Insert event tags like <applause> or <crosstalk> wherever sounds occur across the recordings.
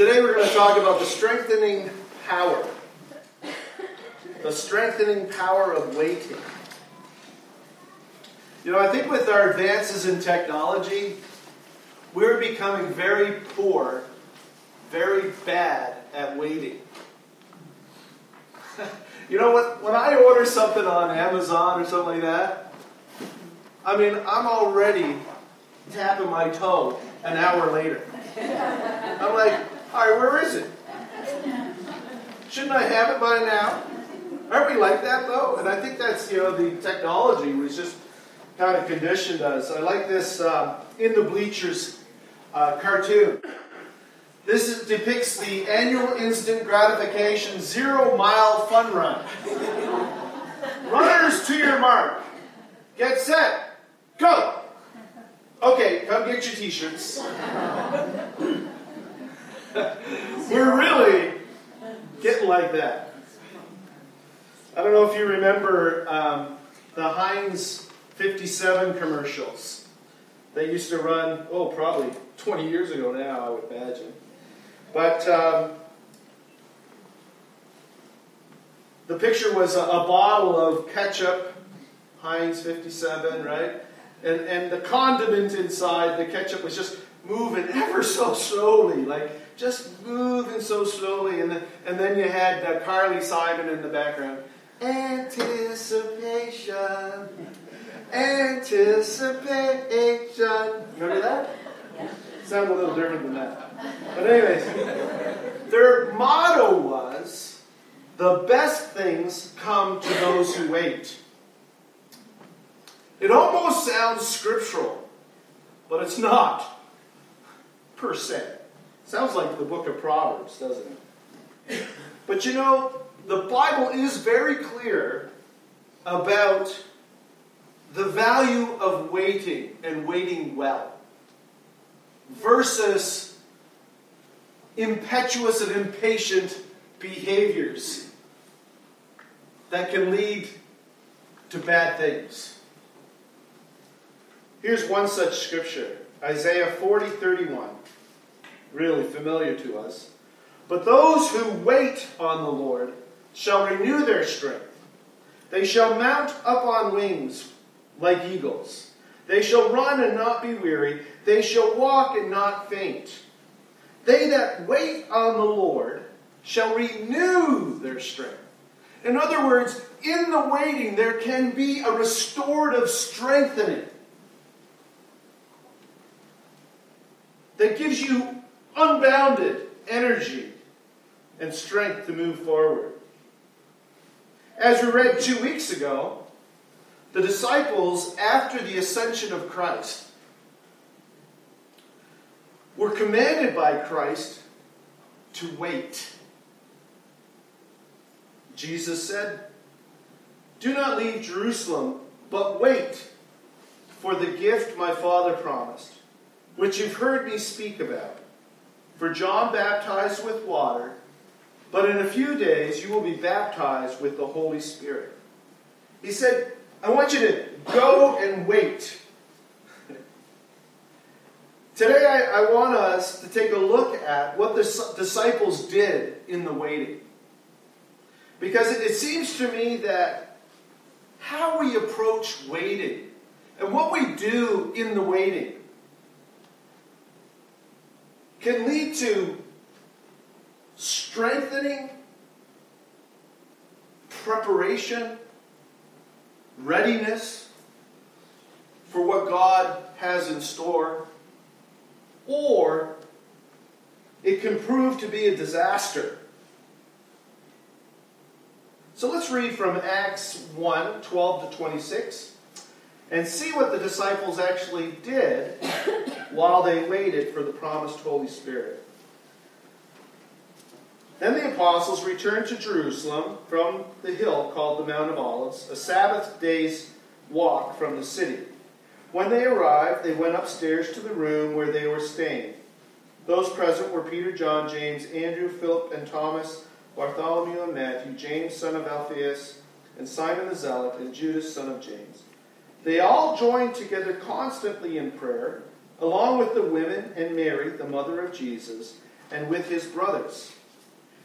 Today we're going to talk about the strengthening power. The strengthening power of waiting. You know, I think with our advances in technology, we're becoming very poor, very bad at waiting. <laughs> you know what? When I order something on Amazon or something like that, I mean, I'm already tapping my toe an hour later. I'm like, all right, where is it? Shouldn't I have it by now? Aren't we like that though? And I think that's you know the technology was just kind of conditioned us. I like this uh, in the bleachers uh, cartoon. This is, depicts the annual instant gratification zero mile fun run. Runners to your mark. Get set. Go. Okay, come get your t-shirts. <laughs> We're really getting like that. I don't know if you remember um, the Heinz 57 commercials. They used to run, oh, probably 20 years ago now, I would imagine. But um, the picture was a, a bottle of ketchup, Heinz 57, right? And, and the condiment inside, the ketchup was just moving ever so slowly, like just moving so slowly. And then, and then you had uh, Carly Simon in the background. Anticipation, anticipation. Remember that? Yeah. Sound a little different than that. But anyways, their motto was, "The best things come to those who wait." It almost sounds scriptural, but it's not, per se. Sounds like the book of Proverbs, doesn't it? But you know, the Bible is very clear about the value of waiting and waiting well versus impetuous and impatient behaviors that can lead to bad things. Here's one such scripture Isaiah 40 31. Really familiar to us. But those who wait on the Lord shall renew their strength. They shall mount up on wings like eagles. They shall run and not be weary. They shall walk and not faint. They that wait on the Lord shall renew their strength. In other words, in the waiting, there can be a restorative strengthening. that gives you unbounded energy and strength to move forward. As we read two weeks ago, the disciples, after the ascension of Christ, were commanded by Christ to wait. Jesus said, Do not leave Jerusalem, but wait for the gift my Father promised which you've heard me speak about. For John baptized with water, but in a few days you will be baptized with the Holy Spirit. He said, I want you to go and wait. <laughs> Today, I, I, want us to take a look at what the disciples did in the waiting. Because it, it seems to me that how we approach waiting and what we do in the waiting can lead to strengthening, preparation, readiness for what God has in store, or it can prove to be a disaster. So let's read from Acts 1 12 to 26 and see what the disciples actually did while they waited for the promised Holy Spirit. Then the apostles returned to Jerusalem from the hill called the Mount of Olives, a Sabbath day's walk from the city. When they arrived, they went upstairs to the room where they were staying. Those present were Peter, John, James, Andrew, Philip, and Thomas, Bartholomew and Matthew, James, son of Alphaeus, and Simon the Zealot, and Judas, son of James. They all joined together constantly in prayer, along with the women and Mary, the mother of Jesus, and with his brothers.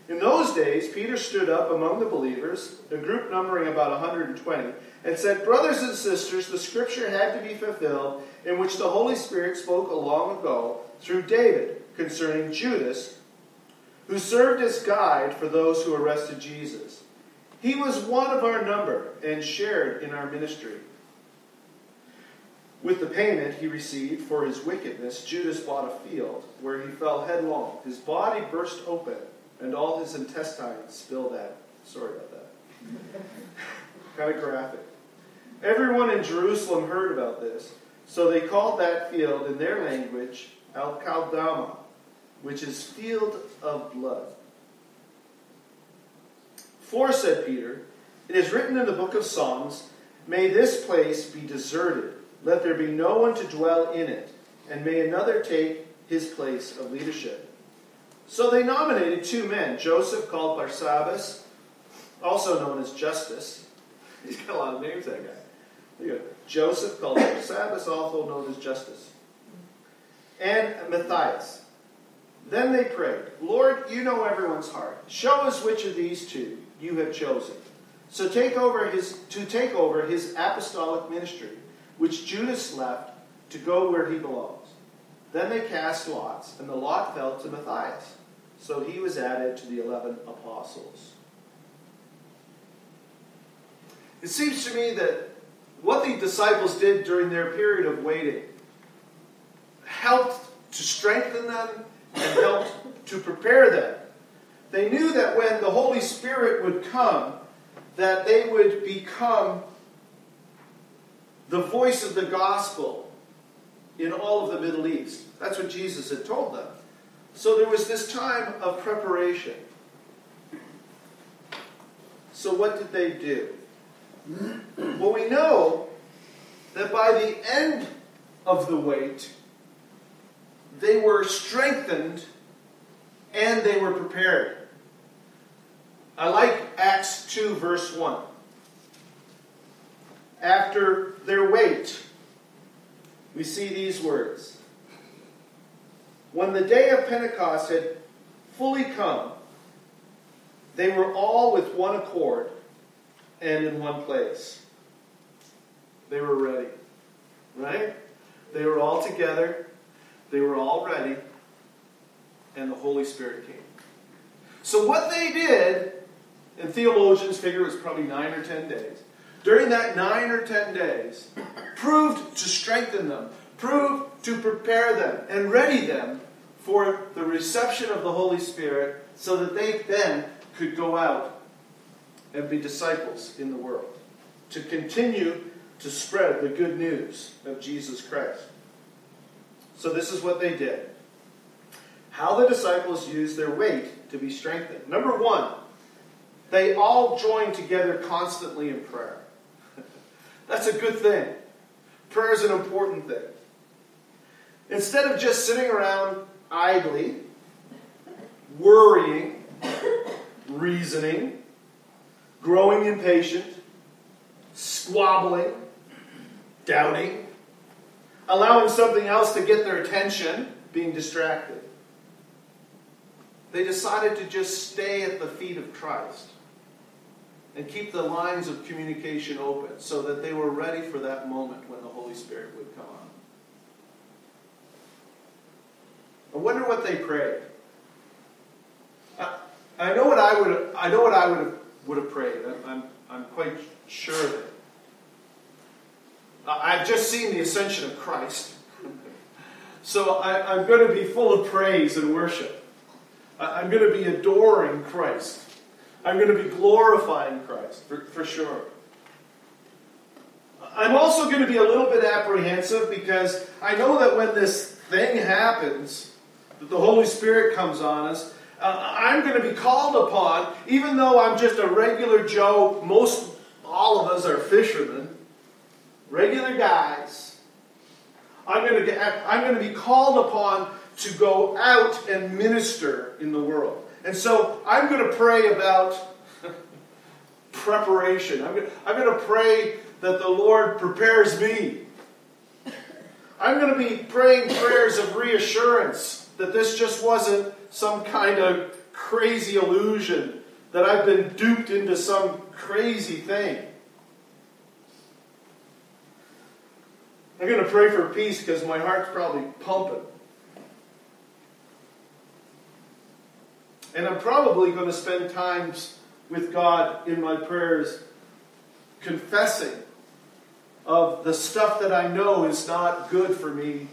In those days, Peter stood up among the believers, a group numbering about 120, and said, Brothers and sisters, the scripture had to be fulfilled in which the Holy Spirit spoke a long ago through David concerning Judas, who served as guide for those who arrested Jesus. He was one of our number and shared in our ministry. With the payment he received for his wickedness, Judas bought a field where he fell headlong. His body burst open, and all his intestines spilled out. Sorry about that. <laughs> kind of graphic. Everyone in Jerusalem heard about this, so they called that field in their language Akeldama, which is field of blood. For, said Peter, it is written in the book of Psalms, May this place be deserted let there be no one to dwell in it, and may another take his place of leadership. So they nominated two men, Joseph called Barsabbas, also known as Justus. <laughs> He's got a lot of names, that guy. Joseph called Barsabbas, also known as Justus, and Matthias. Then they prayed, Lord, you know everyone's heart. Show us which of these two you have chosen. So take over his to take over his apostolic ministry which Judas left to go where he belongs. Then they cast lots, and the lot fell to Matthias. So he was added to the eleven apostles. It seems to me that what the disciples did during their period of waiting helped to strengthen them and helped to prepare them. They knew that when the Holy Spirit would come, that they would become the voice of the gospel in all of the Middle East. That's what Jesus had told them. So there was this time of preparation. So what did they do? Well, we know that by the end of the wait, they were strengthened and they were prepared. I like Acts 2, verse 1 after their wait, we see these words. When the day of Pentecost had fully come, they were all with one accord and in one place. They were ready. Right? They were all together. They were all ready. And the Holy Spirit came. So, what they did, and theologians figure it was probably nine or ten days, during that nine or ten days proved to strengthen them, proved to prepare them, and ready them for the reception of the Holy Spirit so that they then could go out and be disciples in the world, to continue to spread the good news of Jesus Christ. So, this is what they did. How the disciples used their wait to be strengthened. Number one, they all joined together constantly in prayer. That's a good thing. Prayer is an important thing. Instead of just sitting around idly, worrying, reasoning, growing impatient, squabbling, doubting, allowing something else to get their attention, being distracted. They decided to just stay at the feet of Christ and keep the lines of communication open so that they were ready for that moment when the Holy Spirit would come on. I wonder what they prayed. I, I know what I would. I know what I would have would have prayed. I'm, I'm quite sure. I've just seen the ascension of Christ, <laughs> so I, I'm going to be full of praise and worship. I'm going to be adoring Christ. I'm going to be glorifying Christ, for, for sure. I'm also going to be a little bit apprehensive because I know that when this thing happens, that the Holy Spirit comes on us, uh, I'm going to be called upon, even though I'm just a regular Joe, most all of us are fishermen, regular guys. I'm going to get, I'm going to be called upon to go out and minister in the world. And so I'm going to pray about preparation. I'm going, to, I'm going to pray that the Lord prepares me. I'm going to be praying prayers of reassurance that this just wasn't some kind of crazy illusion, that I've been duped into some crazy thing. I'm going to pray for peace because my heart's probably pumping. And I'm probably going to spend times with God in my prayers confessing of the stuff that I know is not good for me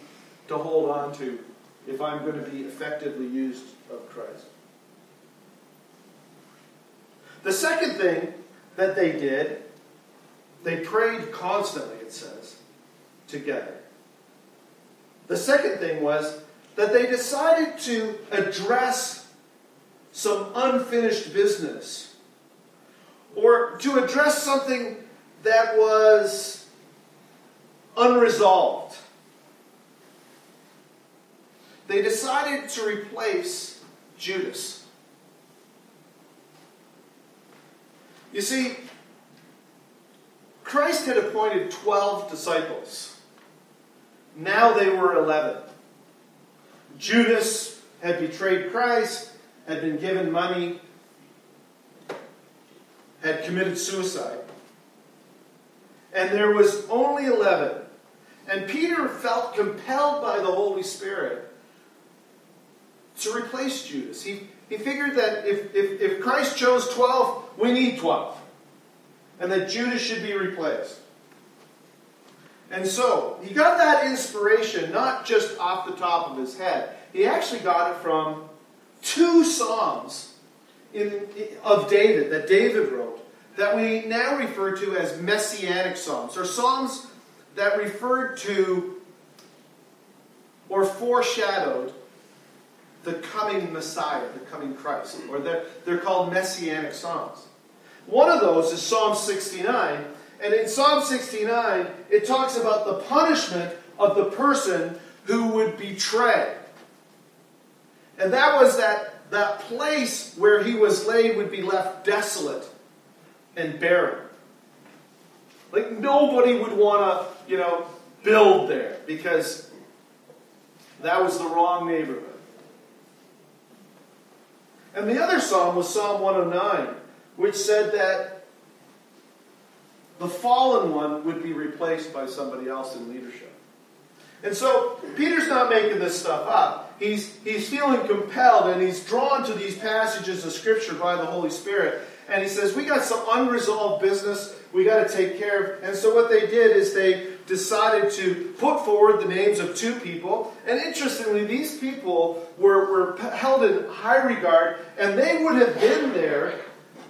to hold on to if I'm going to be effectively used of Christ. The second thing that they did, they prayed constantly, it says, together. The second thing was that they decided to address some unfinished business or to address something that was unresolved. They decided to replace Judas. You see, Christ had appointed 12 disciples. Now they were 11. Judas had betrayed Christ, had been given money, had committed suicide. And there was only 11. And Peter felt compelled by the Holy Spirit to replace Judas. He, he figured that if, if, if Christ chose 12, we need 12. And that Judas should be replaced. And so, he got that inspiration not just off the top of his head. He actually got it from two Psalms in, of David that David wrote that we now refer to as messianic Psalms, or Psalms that referred to or foreshadowed the coming Messiah, the coming Christ, or they're, they're called messianic Psalms. One of those is Psalm 69, and in Psalm 69, it talks about the punishment of the person who would betray. And that was that, that place where he was laid would be left desolate and barren. Like nobody would want to, you know, build there because that was the wrong neighborhood. And the other psalm was Psalm 109, which said that the fallen one would be replaced by somebody else in leadership. And so Peter's not making this stuff up. He's, he's feeling compelled and he's drawn to these passages of Scripture by the Holy Spirit. And he says, We got some unresolved business we got to take care of. And so what they did is they decided to put forward the names of two people. And interestingly, these people were, were held in high regard, and they would have been there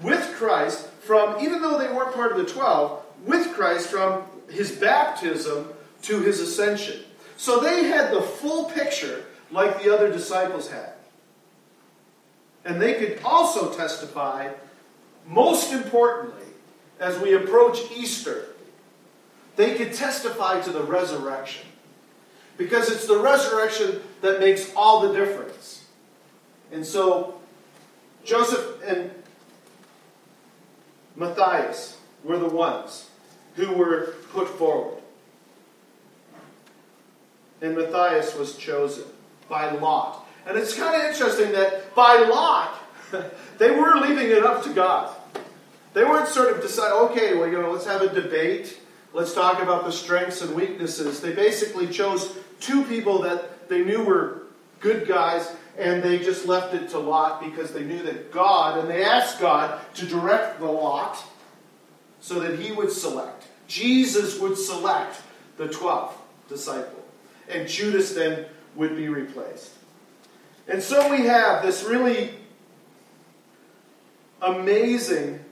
with Christ from, even though they weren't part of the 12, with Christ from his baptism to his ascension. So they had the full picture like the other disciples had. And they could also testify, most importantly, as we approach Easter, they could testify to the resurrection. Because it's the resurrection that makes all the difference. And so, Joseph and Matthias were the ones who were put forward. And Matthias was chosen by lot. And it's kind of interesting that by lot, <laughs> they were leaving it up to God. They weren't sort of decide, okay, well, you know, let's have a debate. Let's talk about the strengths and weaknesses. They basically chose two people that they knew were good guys, and they just left it to Lot because they knew that God, and they asked God to direct the lot so that he would select. Jesus would select the 12th disciple, and Judas then would be replaced. And so we have this really amazing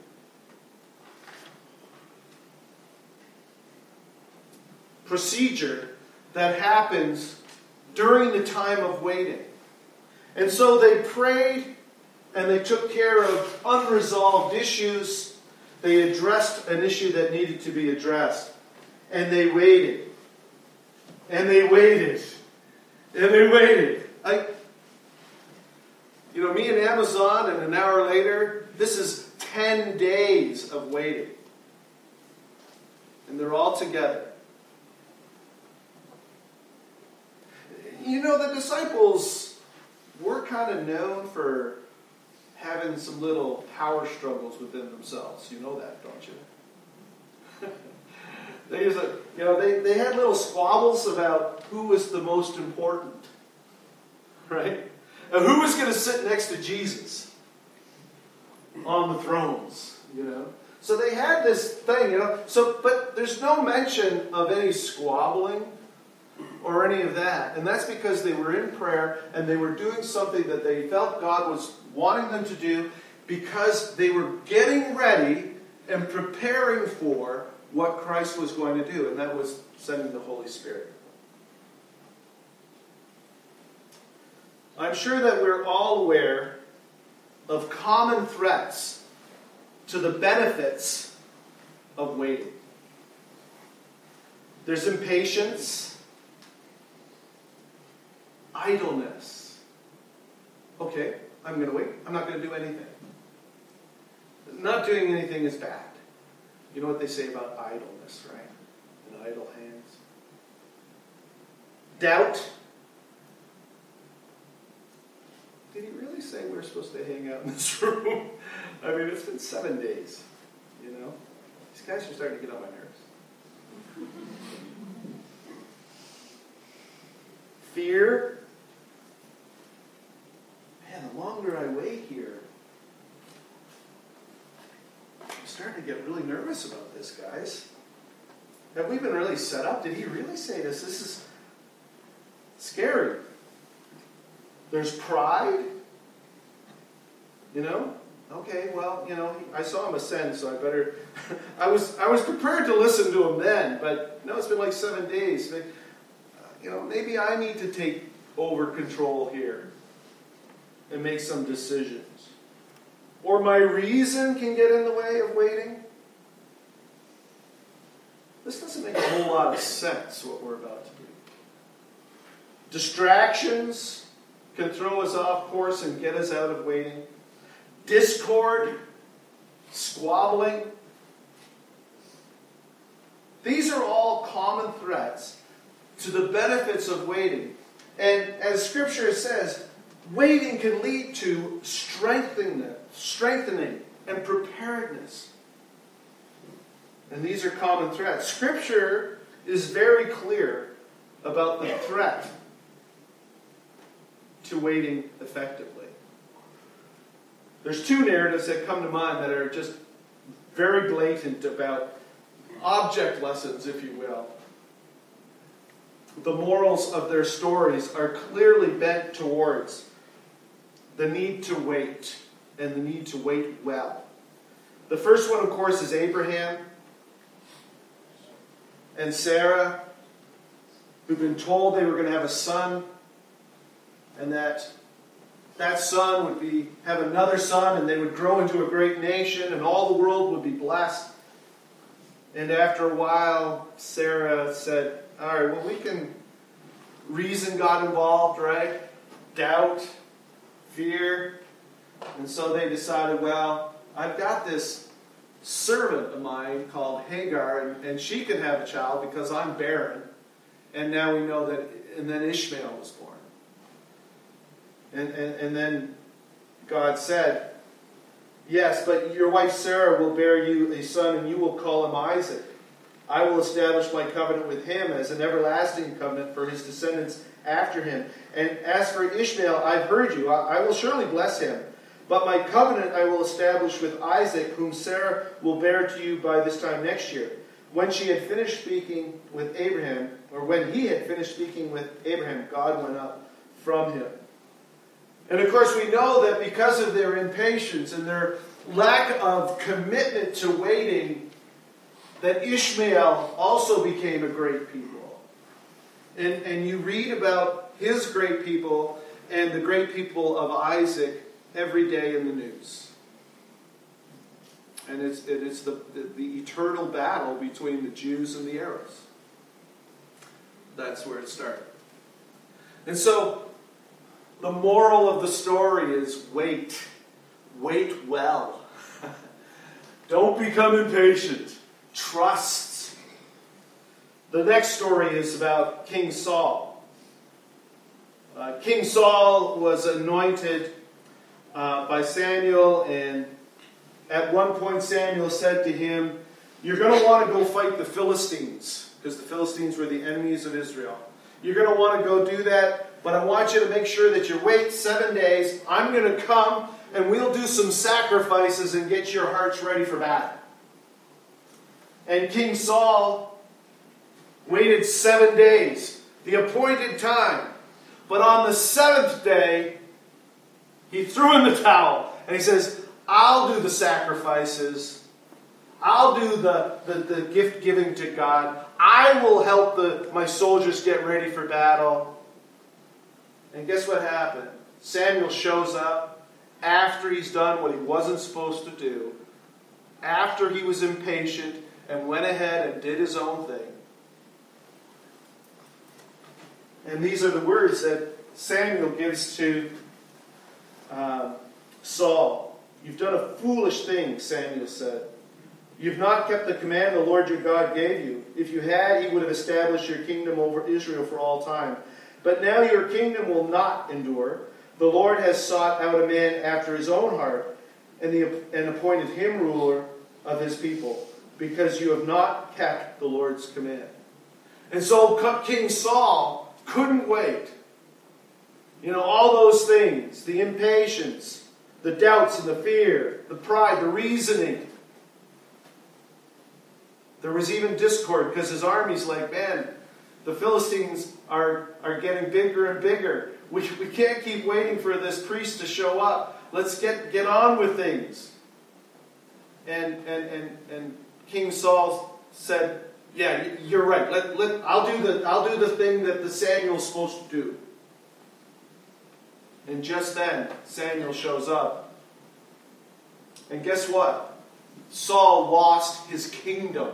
procedure that happens during the time of waiting. And so they prayed and they took care of unresolved issues. They addressed an issue that needed to be addressed. And they waited. And they waited. And they waited. I, you know, me and Amazon, and an hour later, this is 10 days of waiting. And they're all together. You know, the disciples, we're kind of known for having some little power struggles within themselves. You know that, don't you? <laughs> they used to, you know, they, they had little squabbles about who was the most important, <laughs> right? And who was going to sit next to Jesus on the thrones, you know? So they had this thing, you know. So, but there's no mention of any squabbling or any of that. And that's because they were in prayer and they were doing something that they felt God was wanting them to do because they were getting ready and preparing for what Christ was going to do, and that was sending the Holy Spirit. I'm sure that we're all aware of common threats to the benefits of waiting. There's impatience, idleness. Okay, I'm going to wait. I'm not going to do anything. Not doing anything is bad. You know what they say about idleness, right? And idle hands. Doubt. Did he really say we're supposed to hang out in this <laughs> room? I mean, it's been seven days. You know? These guys are starting to get on my nerves. Fear. Man, the longer I wait here, I'm starting to get really nervous about this, guys. Have we been really set up? Did he really say this? This is scary. There's pride. You know? Okay, well, you know, I saw him ascend, so I better. <laughs> I was I was prepared to listen to him then, but no, it's been like seven days. You know, maybe I need to take over control here and make some decisions. Or my reason can get in the way of waiting. This doesn't make a whole lot of sense, what we're about to do. Distractions can throw us off course and get us out of waiting discord, squabbling. These are all common threats to the benefits of waiting. And as Scripture says, waiting can lead to strengthening, strengthening and preparedness. And these are common threats. Scripture is very clear about the threat to waiting effectively. There's two narratives that come to mind that are just very blatant about object lessons, if you will. The morals of their stories are clearly bent towards the need to wait and the need to wait well. The first one, of course, is Abraham and Sarah, who've been told they were going to have a son, and that that son would be have another son and they would grow into a great nation and all the world would be blessed and after a while sarah said all right well we can reason got involved right doubt fear and so they decided well i've got this servant of mine called hagar and, and she can have a child because i'm barren and now we know that and then ishmael was born and, and, and then God said, Yes, but your wife Sarah will bear you a son, and you will call him Isaac. I will establish my covenant with him as an everlasting covenant for his descendants after him. And as for Ishmael, I've heard you. I, I will surely bless him. But my covenant I will establish with Isaac, whom Sarah will bear to you by this time next year. When she had finished speaking with Abraham, or when he had finished speaking with Abraham, God went up from him. And of course, we know that because of their impatience and their lack of commitment to waiting, that Ishmael also became a great people. And, and you read about his great people and the great people of Isaac every day in the news. And it's, it's the, the, the eternal battle between the Jews and the Arabs. That's where it started. And so the moral of the story is wait. Wait well. <laughs> Don't become impatient. Trust. The next story is about King Saul. Uh, King Saul was anointed uh, by Samuel, and at one point Samuel said to him, You're going to want to go fight the Philistines, because the Philistines were the enemies of Israel. You're going to want to go do that, but I want you to make sure that you wait seven days. I'm going to come, and we'll do some sacrifices and get your hearts ready for battle. And King Saul waited seven days, the appointed time. But on the seventh day, he threw in the towel and he says, I'll do the sacrifices. I'll do the, the, the gift giving to God. I will help the, my soldiers get ready for battle. And guess what happened? Samuel shows up after he's done what he wasn't supposed to do, after he was impatient and went ahead and did his own thing. And these are the words that Samuel gives to uh, Saul. You've done a foolish thing, Samuel said. You've not kept the command the Lord your God gave you. If you had, he would have established your kingdom over Israel for all time. But now your kingdom will not endure. The Lord has sought out a man after his own heart and, the, and appointed him ruler of his people, because you have not kept the Lord's command. And so King Saul couldn't wait. You know, all those things the impatience, the doubts and the fear, the pride, the reasoning. There was even discord because his army's like, man, the Philistines are, are getting bigger and bigger. We, we can't keep waiting for this priest to show up. Let's get, get on with things. And, and, and, and King Saul said, yeah, you're right. Let, let, I'll, do the, I'll do the thing that the Samuel's supposed to do. And just then, Samuel shows up. And guess what? Saul lost his kingdom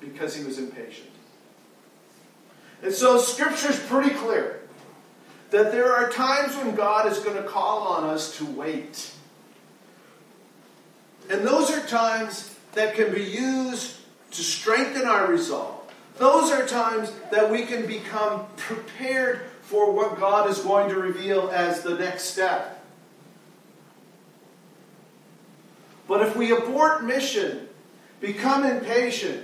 because he was impatient. And so, Scripture is pretty clear that there are times when God is going to call on us to wait. And those are times that can be used to strengthen our resolve. Those are times that we can become prepared for what God is going to reveal as the next step. But if we abort mission, become impatient,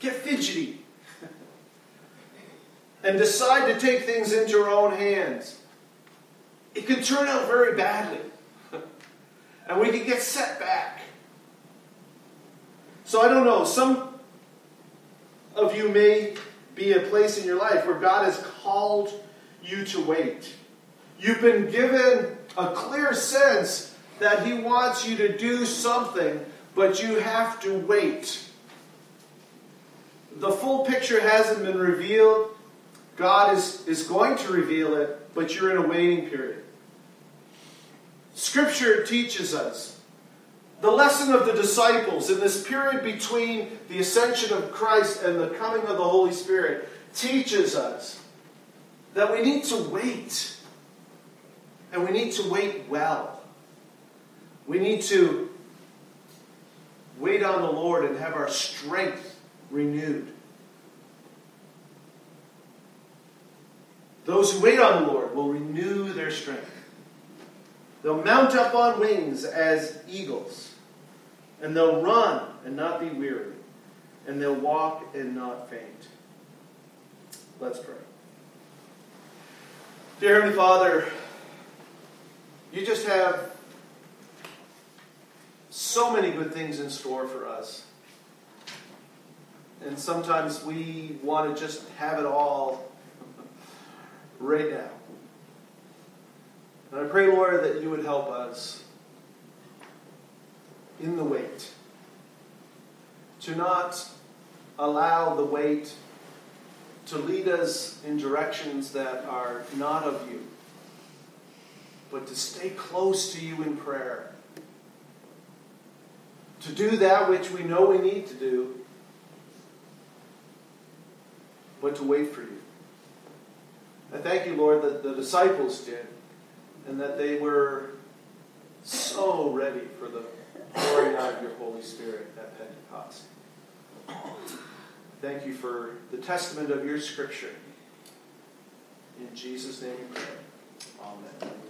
get fidgety, <laughs> and decide to take things into our own hands, it can turn out very badly. <laughs> and we can get set back. So I don't know, some of you may be a place in your life where God has called you to wait. You've been given a clear sense that He wants you to do something, but you have to wait. The full picture hasn't been revealed. God is, is going to reveal it, but you're in a waiting period. Scripture teaches us the lesson of the disciples in this period between the ascension of Christ and the coming of the Holy Spirit teaches us that we need to wait. And we need to wait well. We need to wait on the Lord and have our strength renewed. Those who wait on the Lord will renew their strength. They'll mount up on wings as eagles. And they'll run and not be weary, and they'll walk and not faint. Let's pray. Dear Heavenly Father, you just have so many good things in store for us. And sometimes we want to just have it all right now. And I pray, Lord, that you would help us in the wait. To not allow the wait to lead us in directions that are not of you, but to stay close to you in prayer. To do that which we know we need to do, but to wait for you. I thank you, Lord, that the disciples did, and that they were so ready for the pouring out of your Holy Spirit at Pentecost. Thank you for the testament of your scripture. In Jesus' name we pray. Amen.